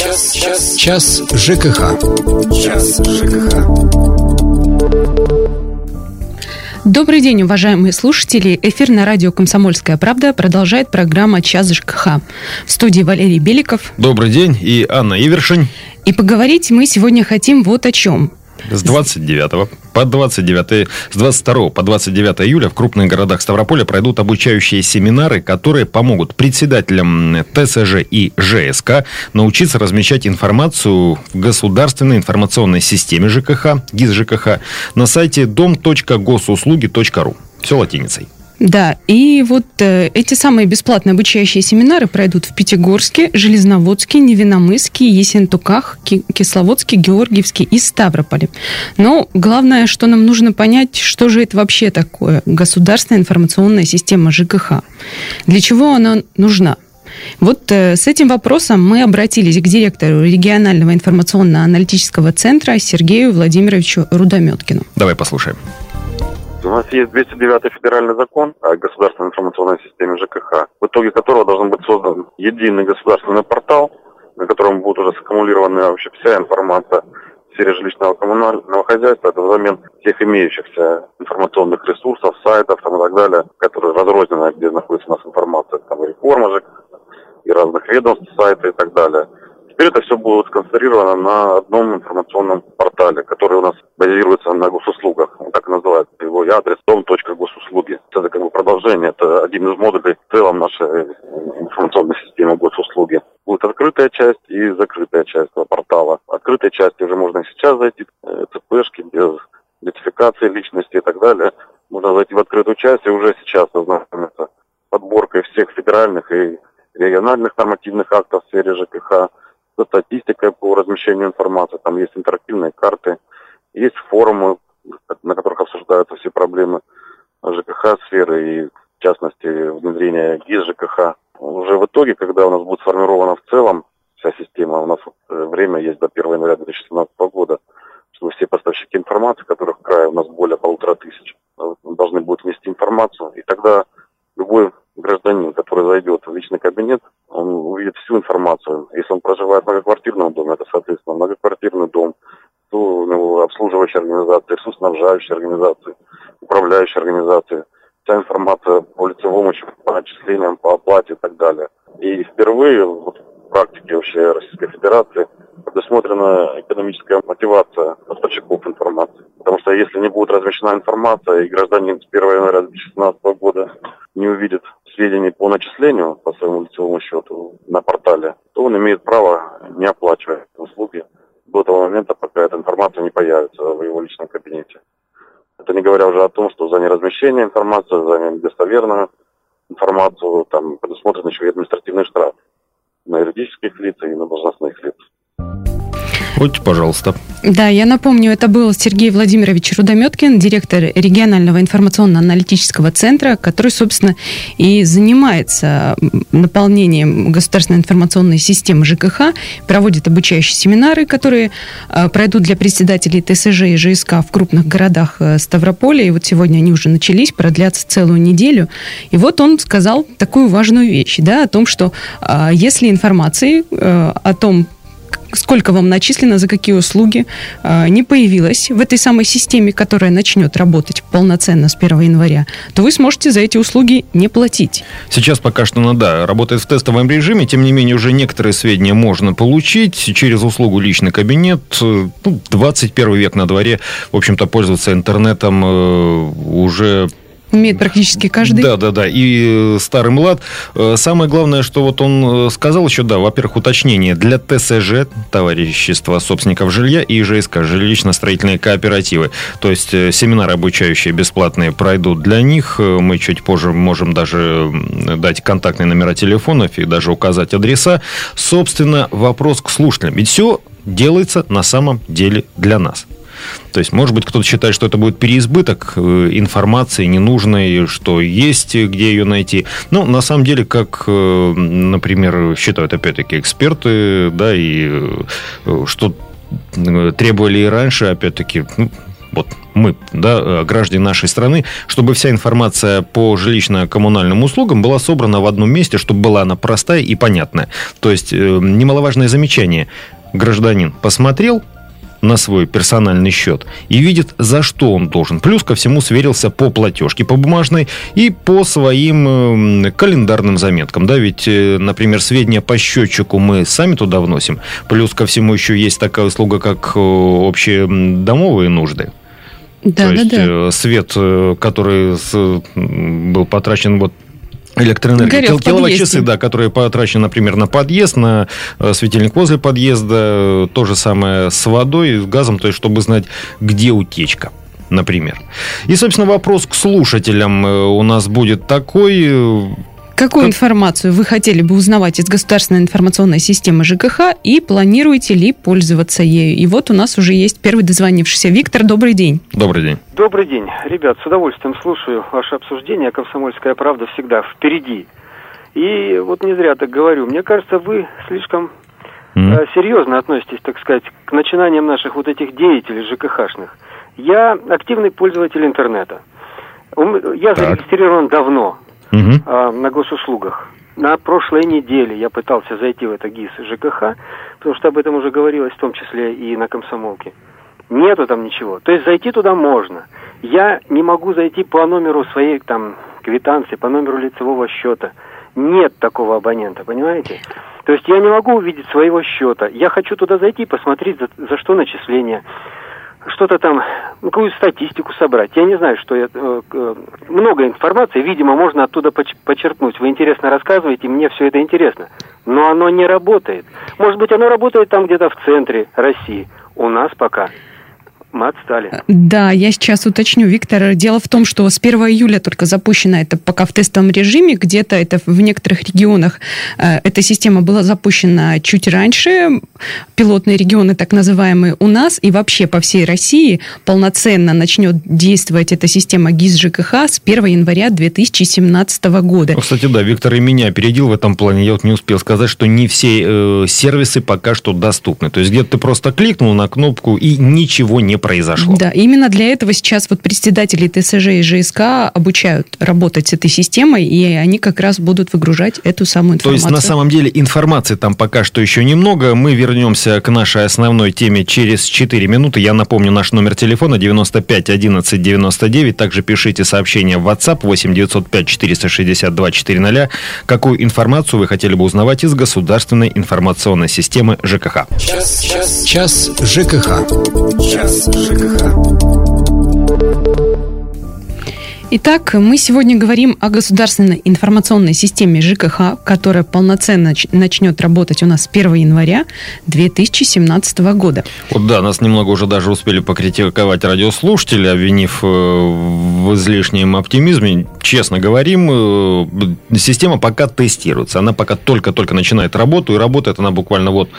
Час, час, час ЖКХ. Час ЖКХ. Добрый день, уважаемые слушатели. Эфир на радио «Комсомольская правда» продолжает программа «Час ЖКХ». В студии Валерий Беликов. Добрый день. И Анна Ивершин. И поговорить мы сегодня хотим вот о чем. С 29 по 29, с 22 по 29 июля в крупных городах Ставрополя пройдут обучающие семинары, которые помогут председателям ТСЖ и ЖСК научиться размещать информацию в государственной информационной системе ЖКХ, ГИС ЖКХ, на сайте дом.госуслуги.ру. Все латиницей. Да, и вот э, эти самые бесплатные обучающие семинары пройдут в Пятигорске, Железноводске, Невиномыске, Есентуках, Кисловодске, Георгиевске и Ставрополе. Но главное, что нам нужно понять, что же это вообще такое государственная информационная система ЖКХ. Для чего она нужна? Вот э, с этим вопросом мы обратились к директору регионального информационно-аналитического центра Сергею Владимировичу Рудометкину. Давай послушаем. У нас есть 209 федеральный закон о государственной информационной системе ЖКХ, в итоге которого должен быть создан единый государственный портал, на котором будет уже саккумулирована вообще вся информация в сфере жилищного коммунального хозяйства. Это взамен тех имеющихся информационных ресурсов, сайтов там, и так далее, которые разрознены, где находится у нас информация, там и реформа ЖКХ, и разных ведомств, сайты и так далее. Теперь это все будет сконцентрировано на одном информационном портале, который у нас базируется на госуслугах. Он так и называется. Его адрес дом.госуслуги. Это как бы продолжение, это один из модулей в целом нашей информационной системы госуслуги. Будет открытая часть и закрытая часть этого портала. Открытой части уже можно сейчас зайти, ЦПшки без идентификации личности и так далее. Можно зайти в открытую часть и уже сейчас ознакомиться подборкой всех федеральных и региональных нормативных актов в сфере ЖКХ, статистика по размещению информации, там есть интерактивные карты, есть форумы, на которых обсуждаются все проблемы ЖКХ-сферы и, в частности, внедрения ГИС ЖКХ. Уже в итоге, когда у нас будет сформирована в целом вся система, у нас э, время есть до 1 января 2017 года, чтобы все поставщики информации, которых в крае у нас более полутора тысяч, э, должны будут вести информацию, и тогда любой гражданин, который зайдет в личный кабинет, он увидит всю информацию. Если он проживает в многоквартирном доме, это, соответственно, многоквартирный дом, то у него обслуживающая организация, ресурсоснабжающая организация, управляющая организация, вся информация по лицевому счету, по отчислениям, по оплате и так далее. И впервые вот, в практике вообще Российской Федерации предусмотрена экономическая мотивация поставщиков информации. Потому что если не будет размещена информация, и гражданин с 1 января 2017 года не увидит сведений по начислению по своему лицевому счету на портале, то он имеет право не оплачивать услуги до того момента, пока эта информация не появится в его личном кабинете. Это не говоря уже о том, что за неразмещение информации, за недостоверную информацию там предусмотрен еще и административный штраф на юридических лиц и на должностных лиц. Будьте, пожалуйста. Да, я напомню, это был Сергей Владимирович Рудометкин, директор регионального информационно-аналитического центра, который, собственно, и занимается наполнением государственной информационной системы ЖКХ, проводит обучающие семинары, которые а, пройдут для председателей ТСЖ и ЖСК в крупных городах э, Ставрополя. И вот сегодня они уже начались, продлятся целую неделю. И вот он сказал такую важную вещь, да, о том, что а, если информации э, о том, сколько вам начислено, за какие услуги, а, не появилась в этой самой системе, которая начнет работать полноценно с 1 января, то вы сможете за эти услуги не платить. Сейчас пока что, ну да, работает в тестовом режиме, тем не менее уже некоторые сведения можно получить через услугу личный кабинет. Ну, 21 век на дворе, в общем-то, пользоваться интернетом э, уже Умеет практически каждый. Да, да, да. И э, старый млад. Э, самое главное, что вот он э, сказал еще, да, во-первых, уточнение для ТСЖ, товарищества собственников жилья, и ЖСК, жилищно-строительные кооперативы. То есть семинары обучающие бесплатные пройдут для них. Мы чуть позже можем даже дать контактные номера телефонов и даже указать адреса. Собственно, вопрос к слушателям. Ведь все делается на самом деле для нас. То есть, может быть, кто-то считает, что это будет переизбыток э, информации ненужной, что есть, где ее найти. Но на самом деле, как, э, например, считают опять-таки эксперты, да, и э, что требовали и раньше, опять-таки, ну, вот мы, да, э, граждане нашей страны, чтобы вся информация по жилищно-коммунальным услугам была собрана в одном месте, чтобы была она простая и понятная. То есть, немаловажное замечание. Гражданин посмотрел, на свой персональный счет и видит, за что он должен. Плюс ко всему сверился по платежке, по бумажной и по своим э, календарным заметкам. Да, ведь, э, например, сведения по счетчику мы сами туда вносим. Плюс ко всему еще есть такая услуга, как э, общие домовые нужды. Да, То да, есть да. свет, который был потрачен вот электроэнергии. Кил, киловатт-часы, да, которые потрачены, например, на подъезд, на э, светильник возле подъезда. То же самое с водой, с газом, то есть чтобы знать, где утечка например. И, собственно, вопрос к слушателям э, у нас будет такой. Какую как... информацию вы хотели бы узнавать из государственной информационной системы ЖКХ и планируете ли пользоваться ею? И вот у нас уже есть первый дозвонившийся. Виктор, добрый день. Добрый день. Добрый день. Ребят, с удовольствием слушаю ваше обсуждение. «Комсомольская правда» всегда впереди. И вот не зря так говорю. Мне кажется, вы слишком mm. серьезно относитесь, так сказать, к начинаниям наших вот этих деятелей ЖКХшных. Я активный пользователь интернета. Я так. зарегистрирован давно угу. а, на госуслугах. На прошлой неделе я пытался зайти в это ГИС ЖКХ, потому что об этом уже говорилось, в том числе и на комсомолке. Нету там ничего. То есть зайти туда можно. Я не могу зайти по номеру своей там квитанции, по номеру лицевого счета. Нет такого абонента, понимаете? То есть я не могу увидеть своего счета. Я хочу туда зайти, посмотреть, за, за что начисление что-то там, ну, какую статистику собрать. Я не знаю, что я... Э, э, много информации, видимо, можно оттуда почерпнуть. Вы интересно рассказываете, мне все это интересно. Но оно не работает. Может быть, оно работает там где-то в центре России. У нас пока мы отстали. Да, я сейчас уточню, Виктор. Дело в том, что с 1 июля только запущена это пока в тестовом режиме. Где-то это в некоторых регионах э, эта система была запущена чуть раньше. Пилотные регионы, так называемые, у нас и вообще по всей России полноценно начнет действовать эта система ГИС ЖКХ с 1 января 2017 года. Кстати, да, Виктор и меня опередил в этом плане. Я вот не успел сказать, что не все э, сервисы пока что доступны. То есть где-то ты просто кликнул на кнопку и ничего не произошло. Да, именно для этого сейчас вот председатели ТСЖ и ЖСК обучают работать с этой системой, и они как раз будут выгружать эту самую информацию. То есть, на самом деле, информации там пока что еще немного. Мы вернемся к нашей основной теме через 4 минуты. Я напомню, наш номер телефона 95 11 99. Также пишите сообщение в WhatsApp 8 905 462 400. Какую информацию вы хотели бы узнавать из государственной информационной системы ЖКХ? Час, час, час ЖКХ. Час ЖКХ. Итак, мы сегодня говорим о государственной информационной системе ЖКХ, которая полноценно начнет работать у нас с 1 января 2017 года. Вот да, нас немного уже даже успели покритиковать радиослушатели, обвинив э, в излишнем оптимизме. Честно говорим, э, система пока тестируется. Она пока только-только начинает работу, и работает она буквально вот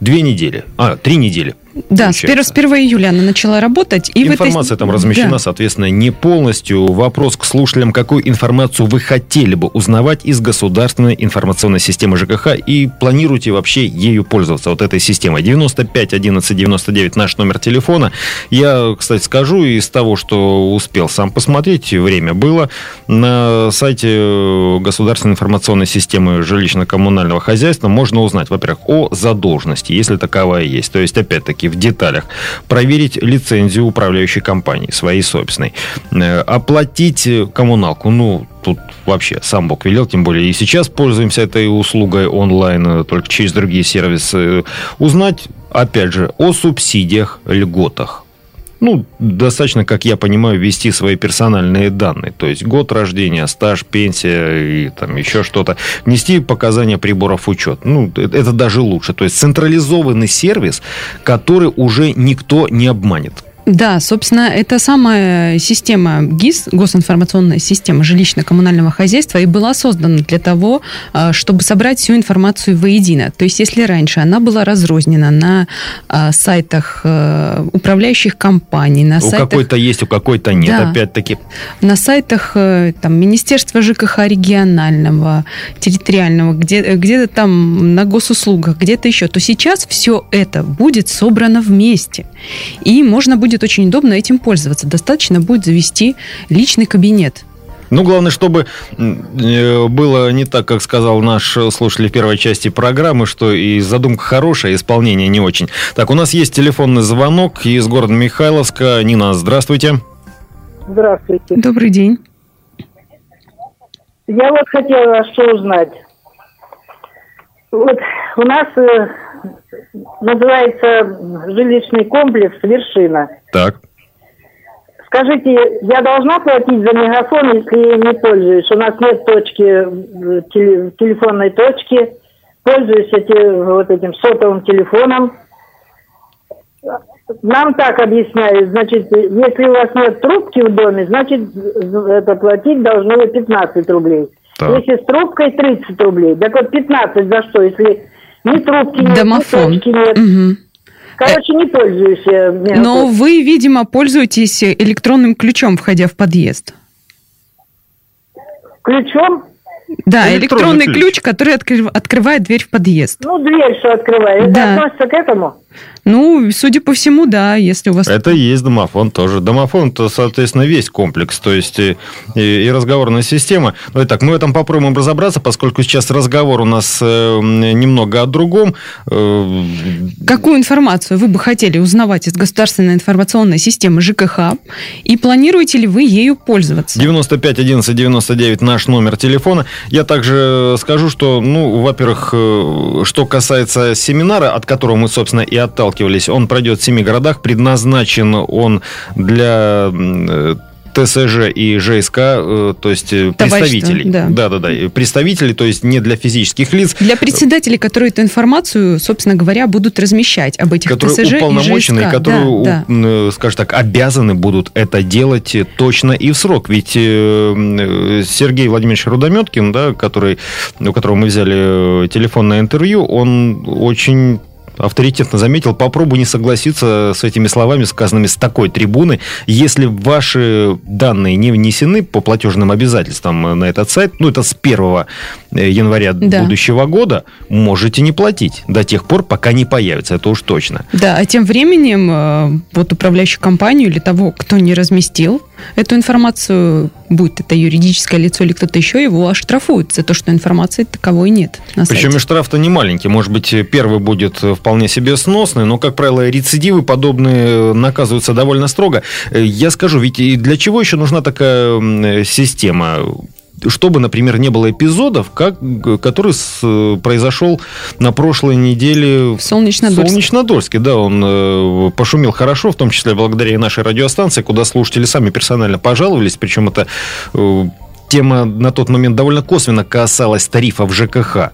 две недели, а, три недели да, с 1, с 1 июля она начала работать. И Информация этой... там размещена, да. соответственно, не полностью. Вопрос к слушателям, какую информацию вы хотели бы узнавать из государственной информационной системы ЖКХ и планируете вообще ею пользоваться, вот этой системой. 95 11 99 наш номер телефона. Я, кстати, скажу из того, что успел сам посмотреть, время было, на сайте государственной информационной системы жилищно-коммунального хозяйства можно узнать, во-первых, о задолженности, если таковая есть. То есть, опять-таки, в деталях, проверить лицензию управляющей компании, своей собственной, э, оплатить коммуналку, ну, тут вообще сам Бог велел, тем более и сейчас пользуемся этой услугой онлайн, э, только через другие сервисы, узнать, опять же, о субсидиях, льготах ну, достаточно, как я понимаю, ввести свои персональные данные. То есть год рождения, стаж, пенсия и там еще что-то. Внести показания приборов учет. Ну, э, это даже лучше. То есть централизованный сервис, который уже никто не обманет. Да, собственно, это самая система ГИС, госинформационная система жилищно-коммунального хозяйства, и была создана для того, а, чтобы собрать всю информацию воедино. То есть, если раньше она была разрознена на а, сайтах э, управляющих компаний, на у сайтах... какой-то есть, у какой-то нет, да, опять-таки. На сайтах э, там, Министерства ЖКХ регионального, территориального, где, где-то там на госуслугах, где-то еще, то сейчас все это будет собрано вместе. И можно будет будет очень удобно этим пользоваться. Достаточно будет завести личный кабинет. Ну, главное, чтобы э, было не так, как сказал наш слушатель в первой части программы, что и задумка хорошая, исполнение не очень. Так, у нас есть телефонный звонок из города Михайловска. Нина, здравствуйте. Здравствуйте. Добрый день. Я вот хотела что узнать. Вот у нас э, называется жилищный комплекс «Вершина». Так. Скажите, я должна платить за мегафон, если не пользуюсь? У нас нет точки, телефонной точки. Пользуюсь эти, вот этим сотовым телефоном. Нам так объясняют, значит, если у вас нет трубки в доме, значит, это платить должно быть 15 рублей. Так. Если с трубкой 30 рублей. Так вот 15 за что, если ни трубки нет, Домофон. ни точки нет. Угу. Короче, не пользуюсь я. Но вы, видимо, пользуетесь электронным ключом, входя в подъезд. Ключом? Да, электронный, электронный ключ. ключ, который открыв, открывает дверь в подъезд. Ну, дверь, что открывает. Это да. относится к этому? Ну, судя по всему, да, если у вас... Это и есть домофон тоже. Домофон, то, соответственно, весь комплекс, то есть и, и разговорная система. Ну, итак, мы в этом попробуем разобраться, поскольку сейчас разговор у нас э, немного о другом. Э, Какую информацию вы бы хотели узнавать из государственной информационной системы ЖКХ? И планируете ли вы ею пользоваться? 95 11 99 наш номер телефона. Я также скажу, что, ну, во-первых, э, что касается семинара, от которого мы, собственно, и отталкивались. Он пройдет в семи городах. Предназначен он для э, ТСЖ и ЖСК, э, то есть э, представителей. Да. да, да, да. Представители, то есть не для физических лиц. Для председателей, которые эту информацию, собственно говоря, будут размещать об этих которые ТСЖ уполномочены, и ЖСК. которые, да, да. скажем так, обязаны будут это делать точно и в срок. Ведь Сергей Владимирович Рудометкин, да, который, у которого мы взяли телефонное интервью, он очень авторитетно заметил, попробуй не согласиться с этими словами, сказанными с такой трибуны. Если ваши данные не внесены по платежным обязательствам на этот сайт, ну, это с 1 э, января да. будущего года, можете не платить до тех пор, пока не появится, это уж точно. Да, а тем временем э, вот управляющую компанию или того, кто не разместил эту информацию, будь это юридическое лицо или кто-то еще, его оштрафуют за то, что информации таковой нет. Причем и штраф-то не маленький. Может быть, первый будет вполне себе сносный, но, как правило, рецидивы подобные наказываются довольно строго. Я скажу, ведь и для чего еще нужна такая система? Чтобы, например, не было эпизодов, как, который с, произошел на прошлой неделе в Солнечнодольске. Солнечнодольске. Да, он э, пошумел хорошо, в том числе благодаря нашей радиостанции, куда слушатели сами персонально пожаловались, причем это э, тема на тот момент довольно косвенно касалась тарифов ЖКХ.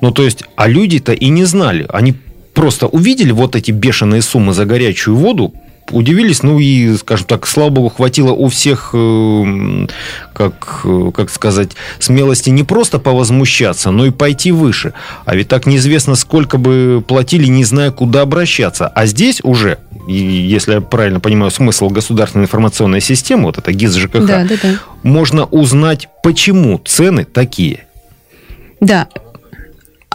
Ну, то есть, а люди-то и не знали. Они просто увидели вот эти бешеные суммы за горячую воду, удивились, ну и, скажем так, слава богу, хватило у всех, э, как, э, как сказать, смелости не просто повозмущаться, но и пойти выше. А ведь так неизвестно, сколько бы платили, не зная, куда обращаться. А здесь уже, если я правильно понимаю смысл государственной информационной системы, вот это ГИС ЖКХ, да, да, да. можно узнать, почему цены такие. Да.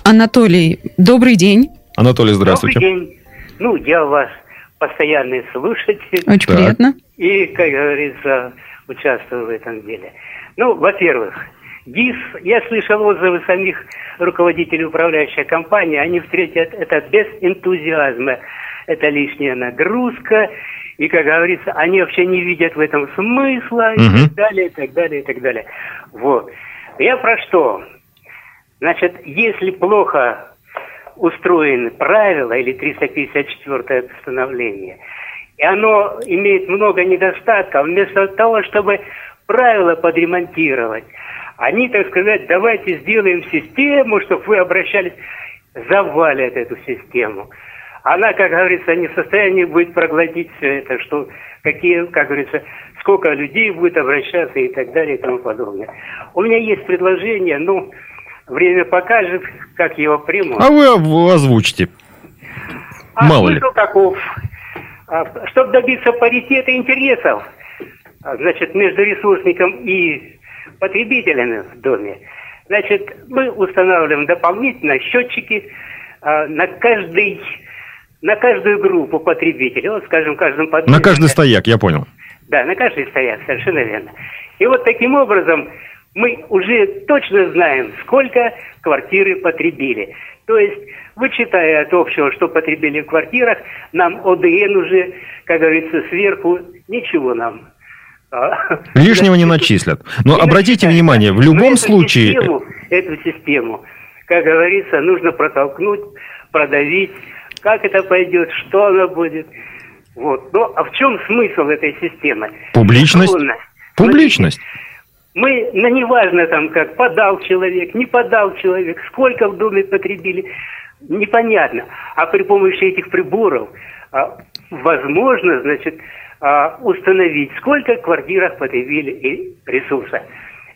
Анатолий, добрый день. Анатолий, здравствуйте. Добрый день. Ну, я вас постоянный слушатель. Очень так. приятно. И, как говорится, участвую в этом деле. Ну, во-первых, ГИС, я слышал отзывы самих руководителей управляющей компании, они встретят это без энтузиазма. Это лишняя нагрузка, и, как говорится, они вообще не видят в этом смысла, угу. и так далее, и так далее, и так далее. Вот. Я про что? Значит, если плохо устроены правила или 354 постановление, и оно имеет много недостатков, вместо того, чтобы правила подремонтировать, они, так сказать, давайте сделаем систему, чтобы вы обращались, завалят эту систему. Она, как говорится, не в состоянии будет проглотить все это, что какие, как говорится, сколько людей будет обращаться и так далее и тому подобное. У меня есть предложение, ну, Время покажет, как его примут. А вы озвучите. А Мало ли. таков. А, чтобы добиться паритета интересов, а, значит, между ресурсником и потребителями в доме, значит, мы устанавливаем дополнительно счетчики на каждый на каждую группу потребителей, вот, скажем, каждом подъезде. На каждый стояк, я понял. Да, на каждый стояк, совершенно верно. И вот таким образом мы уже точно знаем, сколько квартиры потребили. То есть, вычитая от общего, что потребили в квартирах, нам ОДН уже, как говорится, сверху ничего нам а, Лишнего не начислят. Но не обратите начислят. внимание, в любом эту случае... Систему, эту систему, как говорится, нужно протолкнуть, продавить. Как это пойдет, что она будет. Вот. Но а в чем смысл этой системы? Публичность. Публичность. Мы, ну, неважно там как, подал человек, не подал человек, сколько в доме потребили, непонятно. А при помощи этих приборов а, возможно, значит, а, установить, сколько в квартирах потребили ресурса.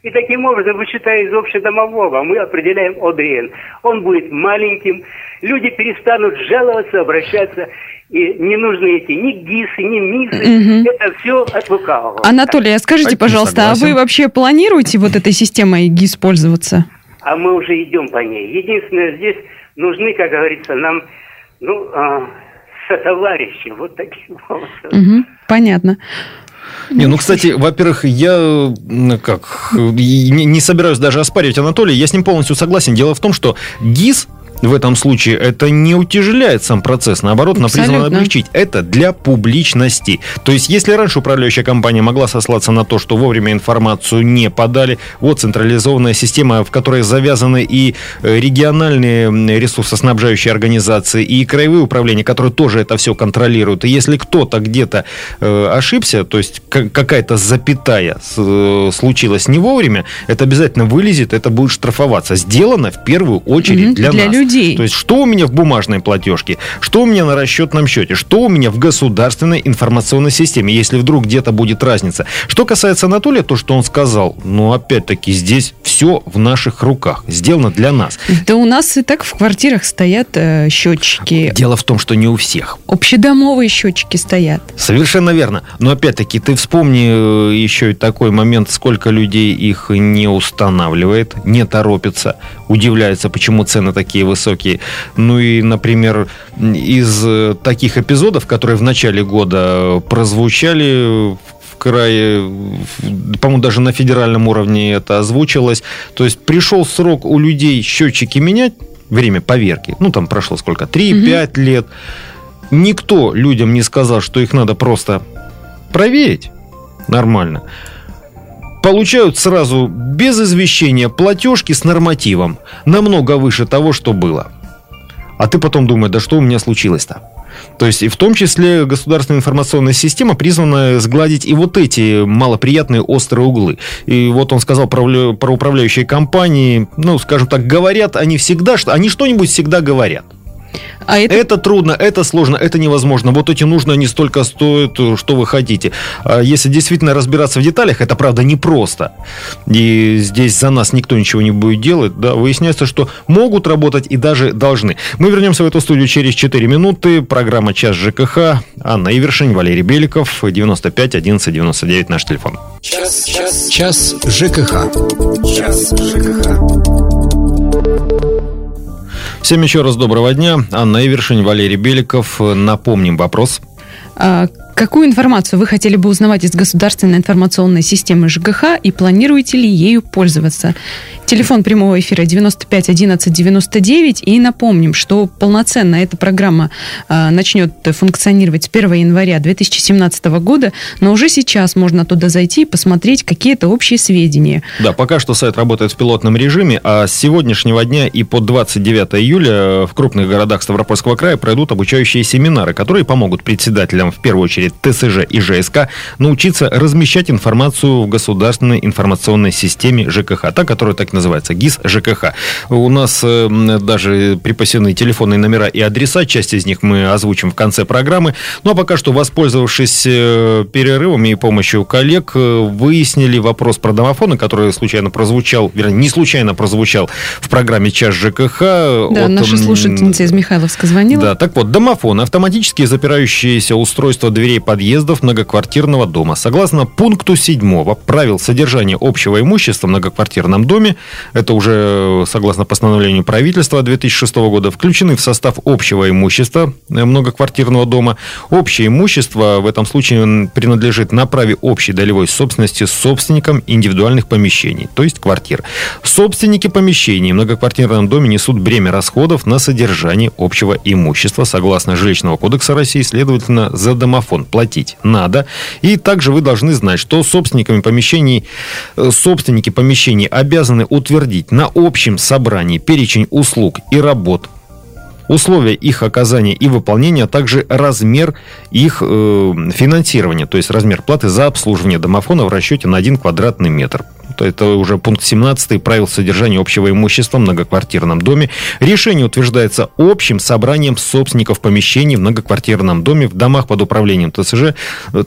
И таким образом, вычитая из общедомового, мы определяем ОДН. Он будет маленьким, люди перестанут жаловаться, обращаться и не нужны эти ни ГИСы, ни МИСы. Угу. Это все от лукавого. Анатолий, а скажите, пожалуйста, а вы вообще планируете вот этой системой ГИС пользоваться? А мы уже идем по ней. Единственное, здесь нужны, как говорится, нам, ну, а, сотоварищи, вот таким образом. Угу. Понятно. Не, ну, кстати, во-первых, я как не, не собираюсь даже оспаривать Анатолия, я с ним полностью согласен. Дело в том, что ГИС в этом случае это не утяжеляет сам процесс, наоборот, она призвана облегчить. Это для публичности. То есть, если раньше управляющая компания могла сослаться на то, что вовремя информацию не подали, вот централизованная система, в которой завязаны и э, региональные ресурсоснабжающие организации, и краевые управления, которые тоже это все контролируют. И если кто-то где-то э, ошибся, то есть какая-то запятая э, случилась не вовремя, это обязательно вылезет, это будет штрафоваться. Сделано в первую очередь угу, для, для нас. Людей людей. То есть, что у меня в бумажной платежке, что у меня на расчетном счете, что у меня в государственной информационной системе, если вдруг где-то будет разница. Что касается Анатолия, то, что он сказал, ну, опять-таки, здесь все в наших руках, сделано для нас. Да у нас и так в квартирах стоят э, счетчики. Дело в том, что не у всех. Общедомовые счетчики стоят. Совершенно верно. Но опять-таки, ты вспомни э, еще и такой момент, сколько людей их не устанавливает, не торопится, удивляется, почему цены такие высокие высокие. Ну и, например, из э, таких эпизодов, которые в начале года прозвучали в крае, по-моему, даже на федеральном уровне это озвучилось. То есть пришел срок у людей счетчики менять, время поверки, ну там прошло сколько, 3-5 угу. лет. Никто людям не сказал, что их надо просто проверить нормально получают сразу без извещения платежки с нормативом, намного выше того, что было. А ты потом думаешь, да что у меня случилось-то? То есть, и в том числе государственная информационная система призвана сгладить и вот эти малоприятные острые углы. И вот он сказал про, про управляющие компании, ну, скажем так, говорят они всегда, что они что-нибудь всегда говорят. А это... это трудно, это сложно, это невозможно. Вот эти нужно не столько стоят, что вы хотите. А если действительно разбираться в деталях, это правда непросто. И здесь за нас никто ничего не будет делать. Да, выясняется, что могут работать и даже должны. Мы вернемся в эту студию через 4 минуты. Программа «Час ЖКХ». Анна Ивершин, Валерий Беликов, 95 11 99 наш телефон. Час, час, час ЖКХ. Час ЖКХ. Всем еще раз доброго дня. Анна Ивершин, Валерий Беликов. Напомним вопрос. Какую информацию вы хотели бы узнавать из государственной информационной системы ЖКХ и планируете ли ею пользоваться? Телефон прямого эфира 95 11 99. И напомним, что полноценно эта программа э, начнет функционировать с 1 января 2017 года, но уже сейчас можно туда зайти и посмотреть какие-то общие сведения. Да, пока что сайт работает в пилотном режиме, а с сегодняшнего дня и по 29 июля в крупных городах Ставропольского края пройдут обучающие семинары, которые помогут председателям, в первую очередь ТСЖ и ЖСК, научиться размещать информацию в государственной информационной системе ЖКХ, та, которая так называется ГИС ЖКХ. У нас э, даже припасены телефонные номера и адреса, часть из них мы озвучим в конце программы. Ну а пока что, воспользовавшись э, перерывом и помощью коллег, э, выяснили вопрос про домофоны, который случайно прозвучал, вернее, не случайно прозвучал в программе «Час ЖКХ». Да, от, наша слушательница из Михайловска звонила. Да, так вот, домофон, автоматически запирающиеся устройства дверей дверей подъездов многоквартирного дома. Согласно пункту 7 правил содержания общего имущества в многоквартирном доме, это уже согласно постановлению правительства 2006 года, включены в состав общего имущества э, многоквартирного дома. Общее имущество в этом случае принадлежит на праве общей долевой собственности собственникам индивидуальных помещений, то есть квартир. Собственники помещений в многоквартирном доме несут бремя расходов на содержание общего имущества согласно Жилищного кодекса России, следовательно, за домофон платить надо. И также вы должны знать, что собственниками помещений, э, собственники помещений обязаны утвердить на общем собрании перечень услуг и работ, условия их оказания и выполнения, а также размер их э, финансирования, то есть размер платы за обслуживание домофона в расчете на 1 квадратный метр. Это уже пункт 17 правил содержания общего имущества в многоквартирном доме. Решение утверждается общим собранием собственников помещений в многоквартирном доме в домах под управлением ТСЖ,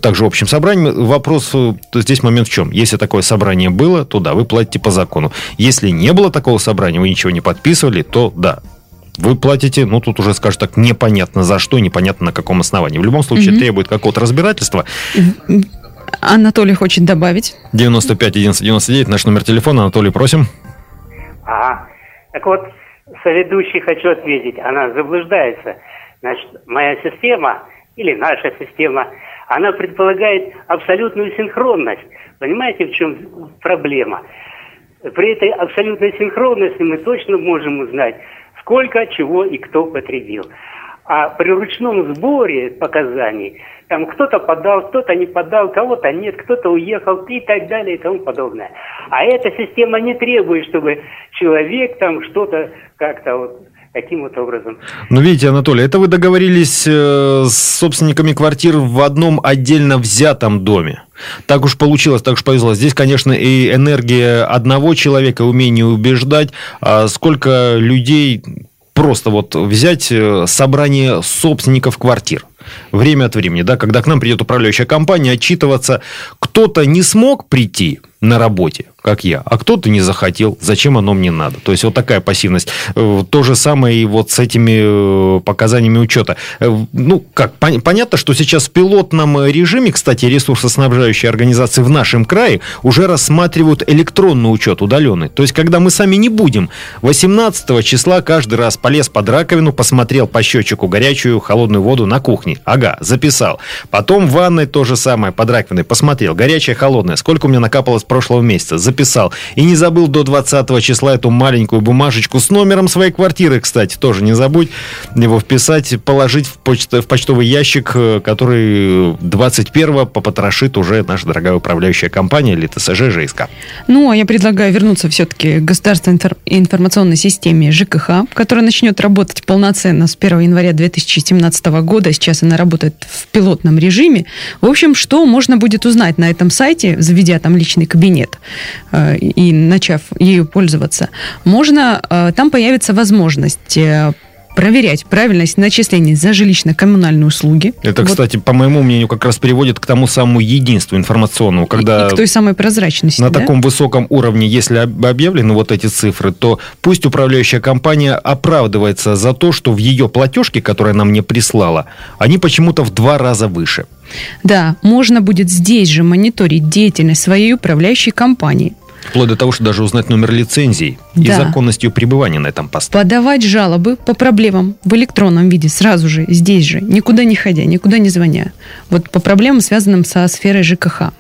также общим собранием. Вопрос э, здесь момент в чем? Если такое собрание было, то да, вы платите по закону. Если не было такого собрания, вы ничего не подписывали, то да, вы платите, ну, тут уже, скажем так, непонятно за что, непонятно на каком основании. В любом случае, угу. требует какого-то разбирательства. Анатолий хочет добавить. 95 11 99, наш номер телефона. Анатолий, просим. Ага. Так вот, соведущий хочу ответить. Она заблуждается. Значит, моя система или наша система, она предполагает абсолютную синхронность. Понимаете, в чем проблема? При этой абсолютной синхронности мы точно можем узнать, сколько, чего и кто потребил. А при ручном сборе показаний там кто-то подал, кто-то не подал, кого-то нет, кто-то уехал и так далее и тому подобное. А эта система не требует, чтобы человек там что-то как-то вот таким вот образом. Ну, видите, Анатолий, это вы договорились э, с собственниками квартир в одном отдельно взятом доме. Так уж получилось, так уж повезло. Здесь, конечно, и энергия одного человека, умение убеждать, а сколько людей просто вот взять э, собрание собственников квартир время от времени, да, когда к нам придет управляющая компания отчитываться, кто-то не смог прийти на работе, как я, а кто-то не захотел, зачем оно мне надо. То есть вот такая пассивность. Э, то же самое и вот с этими э, показаниями учета. Э, ну, как, понятно, что сейчас в пилотном режиме, кстати, ресурсоснабжающие организации в нашем крае уже рассматривают электронный учет удаленный. То есть, когда мы сами не будем 18 числа каждый раз полез под раковину, посмотрел по счетчику горячую, холодную воду на кухне. Ага, записал. Потом в ванной то же самое, под раковиной, посмотрел, горячая, холодная, сколько у меня накапалось прошлого месяца, записал. И не забыл до 20 числа эту маленькую бумажечку с номером своей квартиры, кстати, тоже не забудь его вписать, положить в, почт, в почтовый ящик, э, который 21-го попотрошит уже наша дорогая управляющая компания или ТСЖ ЖСК. Ну, а я предлагаю вернуться все-таки к государственной информационной системе ЖКХ, которая начнет работать полноценно с 1 января 2017 года. Сейчас она работает в пилотном режиме. В общем, что можно будет узнать на этом сайте, заведя там личный кабинет кабинет э, и начав ею пользоваться, можно, э, там появится возможность э, проверять правильность начислений за жилищно-коммунальные услуги. Это, вот. кстати, по моему мнению, как раз приводит к тому самому единству информационному, когда... И к той самой прозрачности, На да? таком высоком уровне, если объявлены вот эти цифры, то пусть управляющая компания оправдывается за то, что в ее платежке, которая она мне прислала, они почему-то в два раза выше. Да, можно будет здесь же мониторить деятельность своей управляющей компании. Вплоть до того, что даже узнать номер лицензии да. и законность ее пребывания на этом посту. Подавать жалобы по проблемам в электронном виде сразу же, здесь же, никуда не ходя, никуда не звоня. Вот по проблемам, связанным со сферой ЖКХ.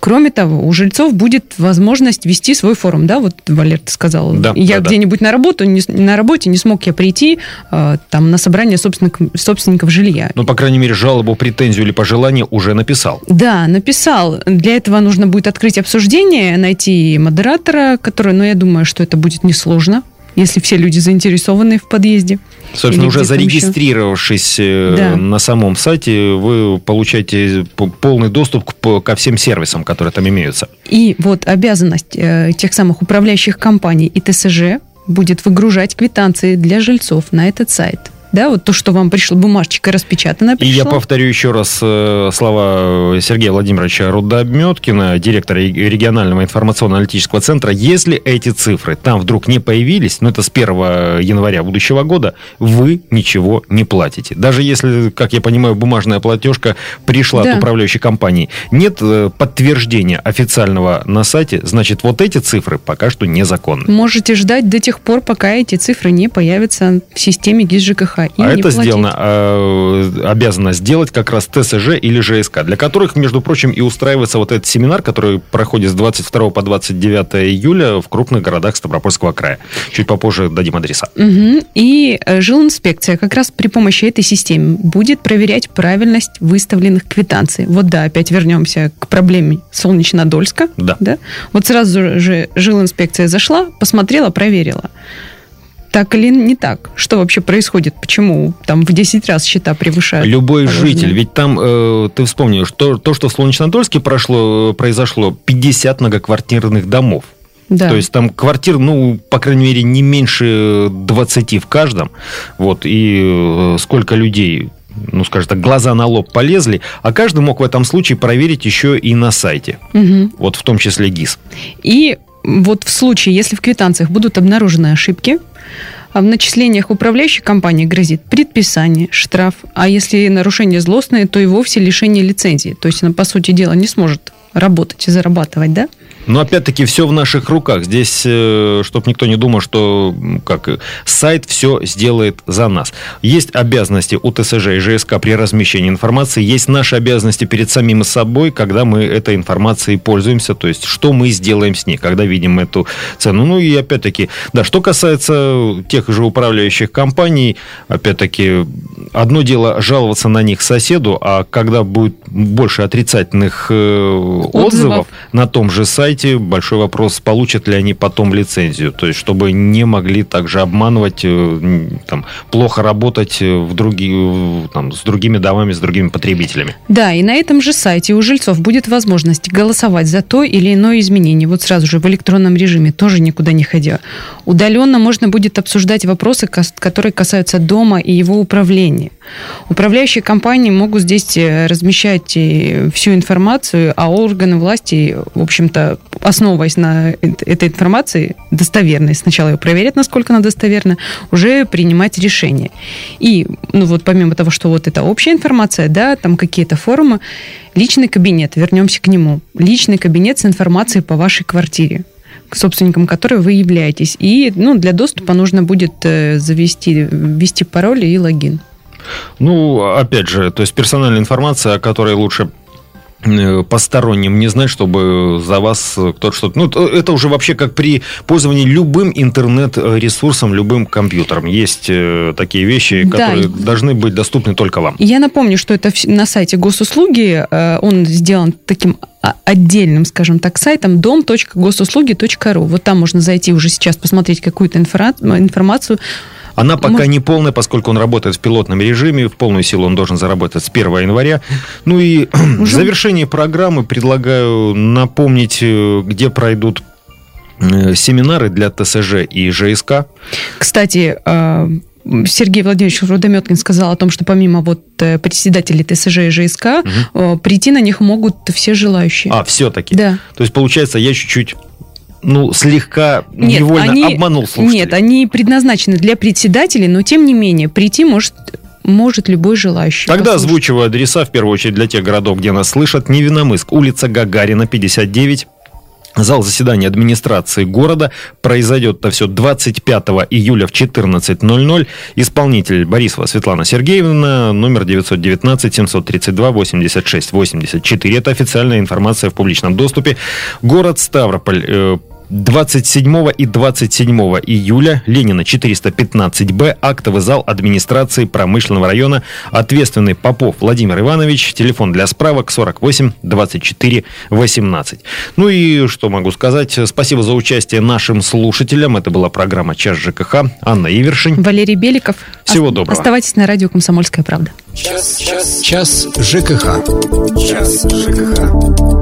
Кроме того, у жильцов будет возможность вести свой форум, да, вот Валер ты сказал. Да, я да, где-нибудь да. на работу, не, на работе не смог я прийти э, там на собрание собственников, собственников жилья. Ну, по крайней мере, жалобу, претензию или пожелание уже написал. Да, написал. Для этого нужно будет открыть обсуждение, найти модератора, который, ну, я думаю, что это будет несложно если все люди заинтересованы в подъезде. Собственно, уже зарегистрировавшись еще. Да. на самом сайте, вы получаете полный доступ ко всем сервисам, которые там имеются. И вот обязанность э, тех самых управляющих компаний и ТСЖ будет выгружать квитанции для жильцов на этот сайт. Да, вот то, что вам пришло, бумажечка распечатана пришла. И я повторю еще раз э, слова Сергея Владимировича Рудообметкина, директора регионального информационно-аналитического центра. Если эти цифры там вдруг не появились, ну это с 1 января будущего года, вы ничего не платите. Даже если, как я понимаю, бумажная платежка пришла да. от управляющей компании, нет э, подтверждения официального на сайте, значит, вот эти цифры пока что незаконны. Можете ждать до тех пор, пока эти цифры не появятся в системе ГИС ЖКХ. И а это платить. сделано, э, обязано сделать как раз ТСЖ или ЖСК, для которых, между прочим, и устраивается вот этот семинар, который проходит с 22 по 29 июля в крупных городах Ставропольского края. Чуть попозже дадим адреса. Угу. И э, жилинспекция как раз при помощи этой системы будет проверять правильность выставленных квитанций. Вот да, опять вернемся к проблеме Солнечнодольска. Да. да? Вот сразу же жилинспекция зашла, посмотрела, проверила так или не так? Что вообще происходит? Почему там в 10 раз счета превышают? Любой положенные? житель, ведь там, э, ты вспомнил, что то, что в Солнечнодольске прошло, произошло 50 многоквартирных домов. Да. То есть там квартир, ну, по крайней мере, не меньше 20 в каждом. Вот, и э, сколько людей ну, скажем так, глаза на лоб полезли, а каждый мог в этом случае проверить еще и на сайте. Угу. Вот в том числе ГИС. И вот в случае, если в квитанциях будут обнаружены ошибки, а в начислениях управляющей компании грозит предписание, штраф, а если нарушение злостное, то и вовсе лишение лицензии. То есть она, по сути дела, не сможет работать и зарабатывать, да? Но опять-таки все в наших руках. Здесь, э, чтобы никто не думал, что как сайт все сделает за нас. Есть обязанности у ТСЖ и ЖСК при размещении информации, есть наши обязанности перед самим собой, когда мы этой информацией пользуемся, то есть что мы сделаем с ней, когда видим эту цену. Ну и опять-таки, да, что касается тех же управляющих компаний, опять-таки, одно дело жаловаться на них соседу, а когда будет больше отрицательных э, отзывов, отзывов на том же сайте, большой вопрос, получат ли они потом лицензию. То есть, чтобы не могли также обманывать, э, там, плохо работать э, в други, там, с другими домами, с другими потребителями. Да, и на этом же сайте у жильцов будет возможность голосовать за то или иное изменение. Вот сразу же в электронном режиме, тоже никуда не ходя. Удаленно можно будет обсуждать вопросы, которые касаются дома и его управления. Управляющие компании могут здесь э, размещать всю информацию, а органы власти, в общем-то, основываясь на этой информации, достоверной, сначала ее проверять, насколько она достоверна, уже принимать решение. И, ну вот помимо того, что вот это общая информация, да, там какие-то форумы, личный кабинет, вернемся к нему, личный кабинет с информацией по вашей квартире к собственникам которой вы являетесь. И ну, для доступа нужно будет э, завести, ввести пароль и логин. Ну, опять же, то есть персональная информация, о которой лучше Э, посторонним не знать, чтобы за вас кто-то что-то... Ну, это уже вообще как при пользовании любым интернет-ресурсом, любым компьютером. Есть э, такие вещи, да. которые должны быть доступны только вам. Я напомню, что это на сайте госуслуги. Э, он сделан таким отдельным, скажем так, сайтом дом.госуслуги.ру. Вот там можно зайти уже сейчас посмотреть какую-то информацию она пока не полная, поскольку он работает в пилотном режиме. В полную силу он должен заработать с 1 января. Ну и в завершении программы предлагаю напомнить, э, где пройдут э, семинары для ТСЖ и ЖСК. Кстати, э, Сергей Владимирович Рудометкин сказал о том, что помимо вот председателей ТСЖ и ЖСК, угу. прийти на них могут все желающие. А, все-таки? Да. То есть, получается, я чуть-чуть ну, слегка нет, невольно они, обманул слушателей. Нет, они предназначены для председателей, но тем не менее прийти может может любой желающий. Тогда послушать. озвучиваю адреса, в первую очередь, для тех городов, где нас слышат. Невиномыск, улица Гагарина, 59, Зал заседания администрации города. Произойдет это все 25 июля в 14.00. Исполнитель Борисова Светлана Сергеевна, номер 919-732-86-84. Это официальная информация в публичном доступе. Город Ставрополь э, 27 и 27 июля Ленина 415Б, актовый зал администрации промышленного района, ответственный Попов Владимир Иванович, телефон для справок 48 24 18. Ну и что могу сказать, спасибо за участие нашим слушателям. Это была программа «Час ЖКХ». Анна Ивершин. Валерий Беликов. Всего доброго. Оставайтесь на радио «Комсомольская правда». Час, час, час ЖКХ. Час ЖКХ.